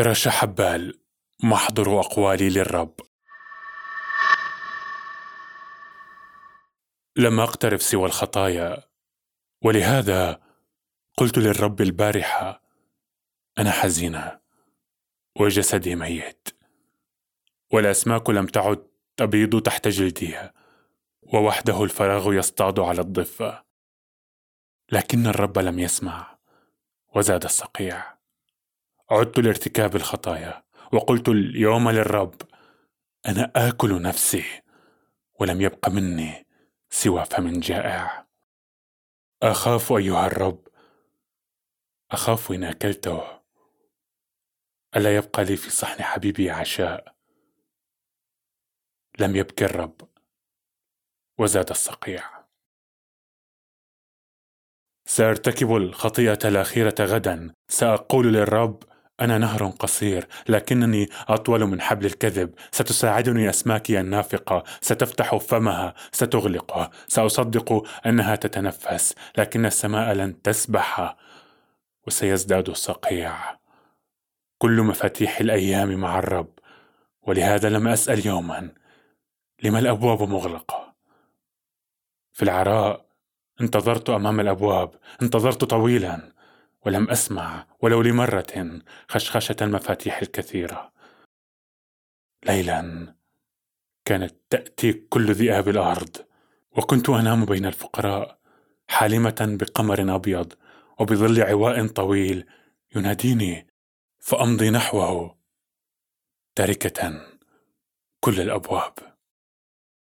رشا حبال محضر أقوالي للرب. لم أقترف سوى الخطايا ولهذا قلت للرب البارحة أنا حزينة وجسدي ميت والأسماك لم تعد تبيض تحت جلدي ووحده الفراغ يصطاد على الضفة. لكن الرب لم يسمع وزاد الصقيع. عدت لارتكاب الخطايا وقلت اليوم للرب أنا آكل نفسي ولم يبق مني سوى فم جائع. أخاف أيها الرب أخاف إن أكلته. ألا يبقى لي في صحن حبيبي عشاء؟ لم يبكي الرب وزاد الصقيع. سأرتكب الخطيئة الأخيرة غدا. سأقول للرب أنا نهر قصير لكنني أطول من حبل الكذب. ستساعدني أسماكي النافقة ستفتح فمها ستغلقه سأصدق أنها تتنفس لكن السماء لن تسبح وسيزداد الصقيع. كل مفاتيح الأيام مع الرب ولهذا لم أسأل يوما لما الأبواب مغلقة؟ في العراء انتظرت أمام الأبواب انتظرت طويلا. ولم أسمع ولو لمرة خشخشة المفاتيح الكثيرة. ليلا كانت تأتي كل ذئاب الأرض وكنت أنام بين الفقراء حالمة بقمر أبيض وبظل عواء طويل يناديني فأمضي نحوه تاركة كل الأبواب.